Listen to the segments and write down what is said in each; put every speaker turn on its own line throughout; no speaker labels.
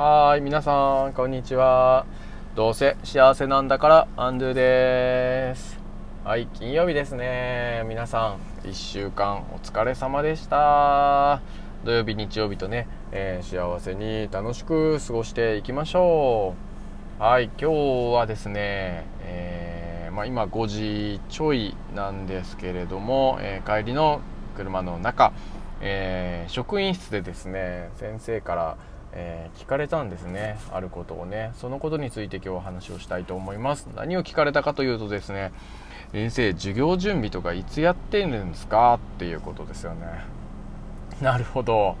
はい皆さんこんにちは。どうせ幸せなんだからアンドゥです。はい金曜日ですね。皆さん1週間お疲れ様でした。土曜日日曜日とね、えー、幸せに楽しく過ごしていきましょう。はい今日はですね、えー、まあ、今5時ちょいなんですけれども、えー、帰りの車の中、え職員室でですね先生からえー、聞かれたんですね。あることをね。そのことについて今日は話をしたいと思います。何を聞かれたかというとですね先生授業準備とかいつやってるんですか？っていうことですよね。なるほど。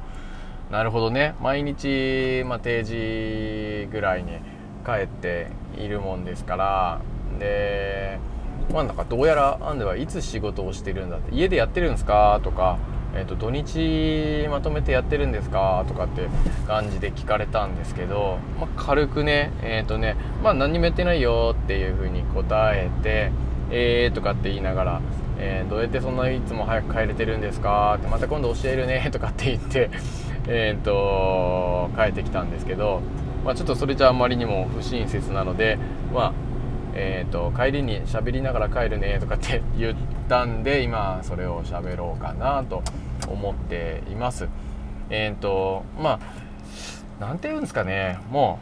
なるほどね。毎日、まあ、定時ぐらいに帰っているもんですから。でまあなんかどうやらアンデはいつ仕事をしてるんだって家でやってるんですか？とかえーと、土日まとめてやってるんですか？とかって感じで聞かれたんですけど、まあ、軽くねえっ、ー、とねまあ何もやってないよっていうふうに答えてえーとかって言いながら、えー、どうやってそんないつも早く帰れてるんですか？ってまた今度教えるねとかって言って えっ、と帰ってきたんですけど、まあ、ちょっとそれじゃあまりにも不親切なのでまあえーと、帰りに喋りながら帰るねとかって言ったんで 今それを喋ろうかなと思っています。えっ、ー、とまあ何て言うんですかね。も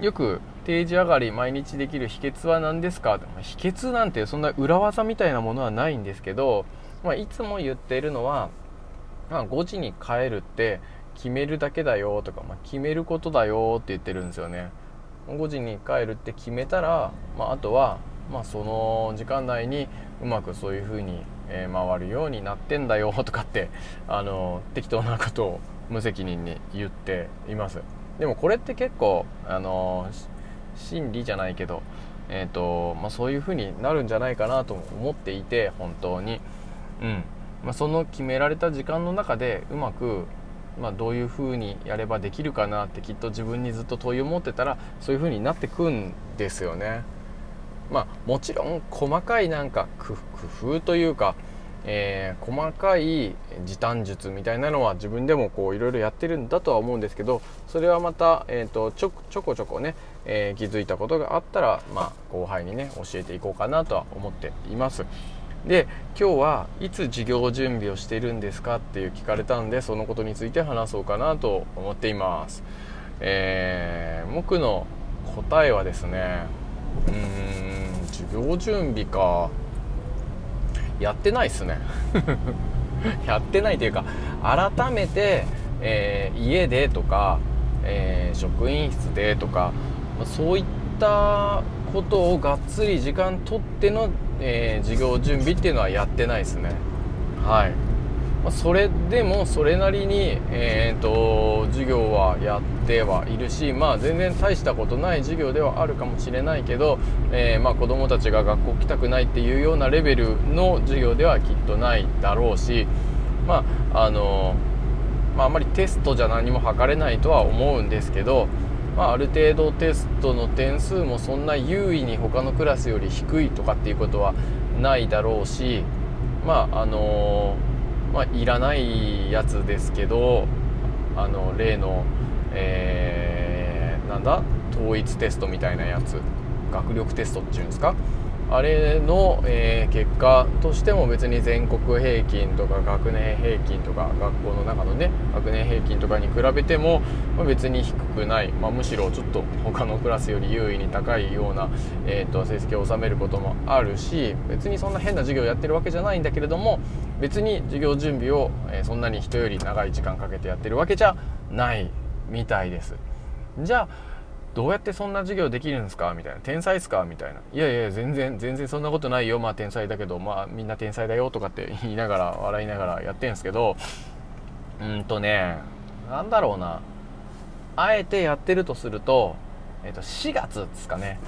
うよく定時上がり毎日できる秘訣は何ですか？秘訣なんてそんな裏技みたいなものはないんですけど、まあ、いつも言っているのは、まあ、5時に帰るって決めるだけだよとか、まあ、決めることだよって言ってるんですよね。5時に帰るって決めたら、まあ、あとは、まあ、その時間内にうまくそういう風に、え回るようになってんだよ とかってあの適当なことを無責任に言っています。でもこれって結構あの真理じゃないけど、えーとまあ、そういう風になるんじゃないかなと思っていて本当に、うん。まあ、その決められた時間の中でうまくまあ、どういうふうにやればできるかなってきっと自分にずっと問いを持ってたらそういうふうになってくんですよね。まあ、もちろん細かいなんか工夫というか、えー、細かい時短術みたいなのは自分でもこういろいろやってるんだとは思うんですけどそれはまた、えーと、ちょちょこちょこね、えー、気づいたことがあったら、まあ、後輩にね教えていこうかなとは思っています。で今日はいつ授業準備をしているんですかっていう聞かれたんでそのことについて話そうかなと思っています。えー、僕の答えはですねうーん授業準備か。やってないっすね。やってないというか改めて、えー、家でとか、えー、職員室でとかそういったたことをがっつり時間とってのえー、授業準備っていうのはやってないですね。はい、まあ、それでもそれなりに、えーと、授業はやってはいるしまあ全然大したことない授業ではあるかもしれないけど、えー、まあ、子どもたちが学校来たくないっていうようなレベルの授業ではきっとないだろうしまああのまあ、あまりテストじゃ何も測れないとは思うんですけどまあ、ある程度テストの点数もそんな優位に他のクラスより低いとかっていうことはないだろうしまああのまあ、いらないやつですけどあの例の、えー、なんだ？統一テストみたいなやつ。学力テストっていうんですか？あれの、えー、結果としても別に全国平均とか学年平均とか学校の中のね学年平均とかに比べても、まあ、別に低くない、まあ、むしろちょっと他のクラスより優位に高いような、えーと、成績を収めることもあるし別にそんな変な授業をやってるわけじゃないんだけれども別に授業準備を、えー、そんなに人より長い時間かけてやってるわけじゃないみたいです。じゃあどうやってそんな授業できるんですか？みたいな。天才っすか？みたいな。いやいや全然全然そんなことないよ。まあ天才だけどまあみんな天才だよとかって 言いながら笑いながらやってんですけど。うんとねなんだろうな。あえてやってるとすると,、えー、と4月ですかね。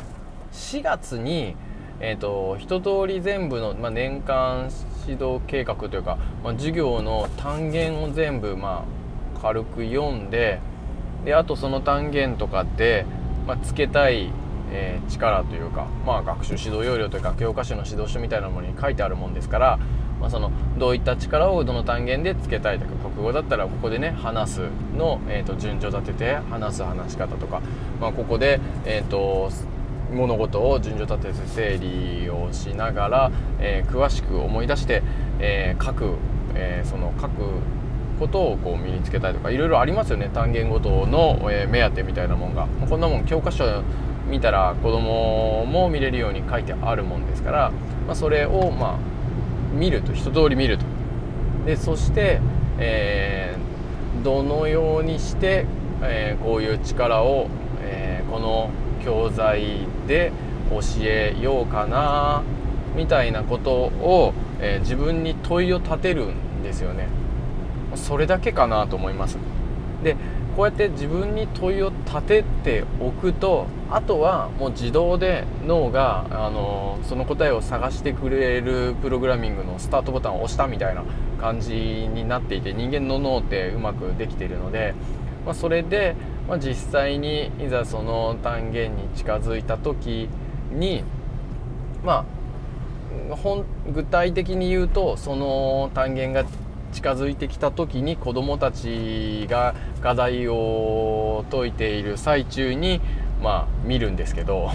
4月にえーと、一通り全部の、まあ、年間指導計画というか、まあ、授業の単元を全部、まあ、軽く読んでであとその単元とかで、まあ、つけたい、えー、力というか、まあ、学習指導要領というか教科書の指導書みたいなものに書いてあるもんですからまあ、そのどういった力をどの単元でつけたいとか国語だったらここでね話すの、えーと、順序立てて話す話し方とか、まあ、ここで、えーと、物事を順序立てて整理をしながら、えー、詳しく思い出して、えー、書く、えー、その書くことをこう身につけたいとかいろいろありますよね。単元ごとの、え目当てみたいなもんが。こんなもん教科書見たら子供も見れるように書いてあるもんですから、まあ、それをま見ると一通り見ると。でそして、えー、どのようにして、えー、こういう力を、えー、この教材で教えようかなみたいなことを、え自分に問いを立てるんですよね。それだけかなと思います。でこうやって自分に問いを立てておくとあとはもう自動で脳があのその答えを探してくれるプログラミングのスタートボタンを押したみたいな感じになっていて人間の脳ってうまくできているので、まあ、それで、まあ、実際にいざその単元に近づいた時にまあ具体的に言うとその単元が近づいてきた時に子どもたちが課題を解いている最中にまあ見るんですけど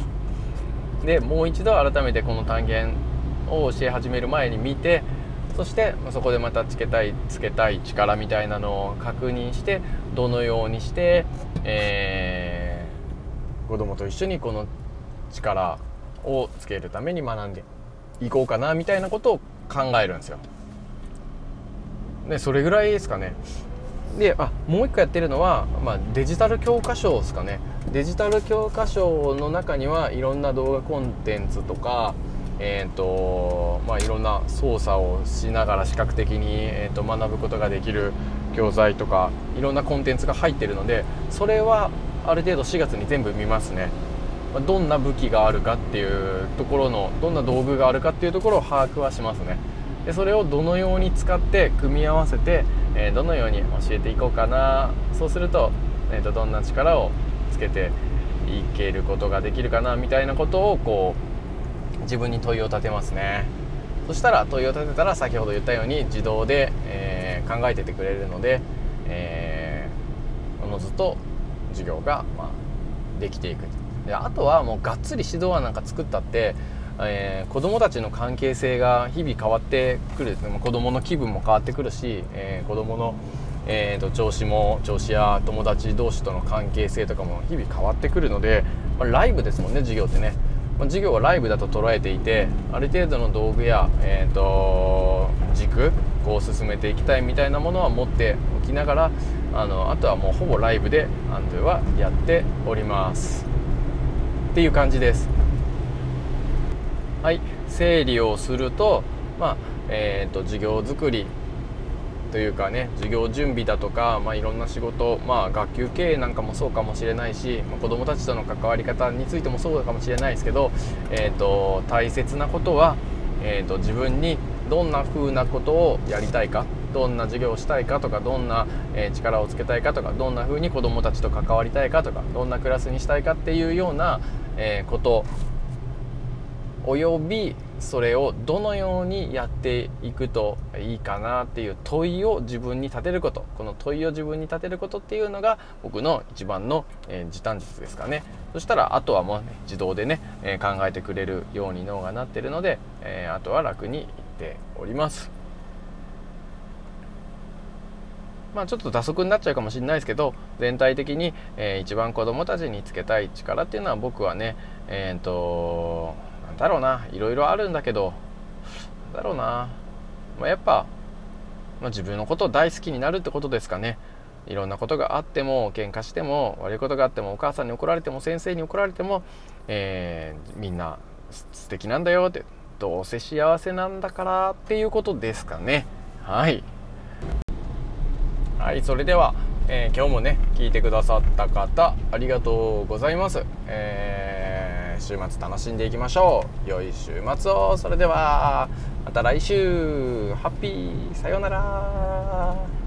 でもう一度改めてこの単元を教え始める前に見てそしてそこでまたつけたいつけたい力みたいなのを確認してどのようにして、えー、子供と一緒にこの力をつけるために学んでいこうかなみたいなことを考えるんですよ。ね、それぐらいですかね。であもう一個やってるのは、まあ、デジタル教科書ですかね。デジタル教科書の中にはいろんな動画コンテンツとかえーとまあ、いろんな操作をしながら視覚的に、えーと、学ぶことができる教材とかいろんなコンテンツが入ってるのでそれはある程度4月に全部見ますね。どんな武器があるかっていうところのどんな道具があるかっていうところを把握はしますね。でそれをどのように使って組み合わせて、えー、どのように教えていこうかな。そうすると,、えーと、どんな力をつけていけることができるかなみたいなことをこう自分に問いを立てますね。そしたら問いを立てたら先ほど言ったように自動で、えー、考えててくれるので、えー、おのずと授業が、まあ、できていく。であとはもうがっつり指導案なんか作ったってえー、子供たちの関係性が日々変わってくる。子供の気分も変わってくるし、えー、子供の、えーと、調子も調子や友達同士との関係性とかも日々変わってくるので、まあ、ライブですもんね授業ってね、まあ、授業はライブだと捉えていてある程度の道具や、えーと、軸こう進めていきたいみたいなものは持っておきながらあのあとはもうほぼライブでアンドゥはやっております。っていう感じです。はい。整理をするとまあえーと、授業作りというかね授業準備だとか、まあ、いろんな仕事、まあ、学級経営なんかもそうかもしれないし、まあ、子どもたちとの関わり方についてもそうかもしれないですけど、えーと、大切なことは、えーと、自分にどんな風なことをやりたいかどんな授業をしたいかとかどんな、え、力をつけたいかとかどんな風に子どもたちと関わりたいかとかどんなクラスにしたいかっていうような、え、ことおよびそれをどのようにやっていくといいかなっていう問いを自分に立てること。この問いを自分に立てることっていうのが僕の一番の、えー、時短術ですかね。そしたらあとはもう、ね、自動でね、えー、考えてくれるように脳がなってるので、えー、あとは楽にいっております。まあちょっと打足になっちゃうかもしれないですけど全体的に、え一番子どもたちにつけたい力っていうのは僕はねえっ、とだろうな。いろいろあるんだけど。だろうな、まあ、やっぱ、まあ、自分のことを大好きになるってことですかね。いろんなことがあっても喧嘩しても悪いことがあってもお母さんに怒られても先生に怒られても、えー、みんな素敵なんだよってどうせ幸せなんだからっていうことですかね。はい。はいそれでは、えー、今日もね聞いてくださった方ありがとうございます、えー週末楽しんでいきましょう。良い週末を。それではまた来週。ハッピー。さようなら。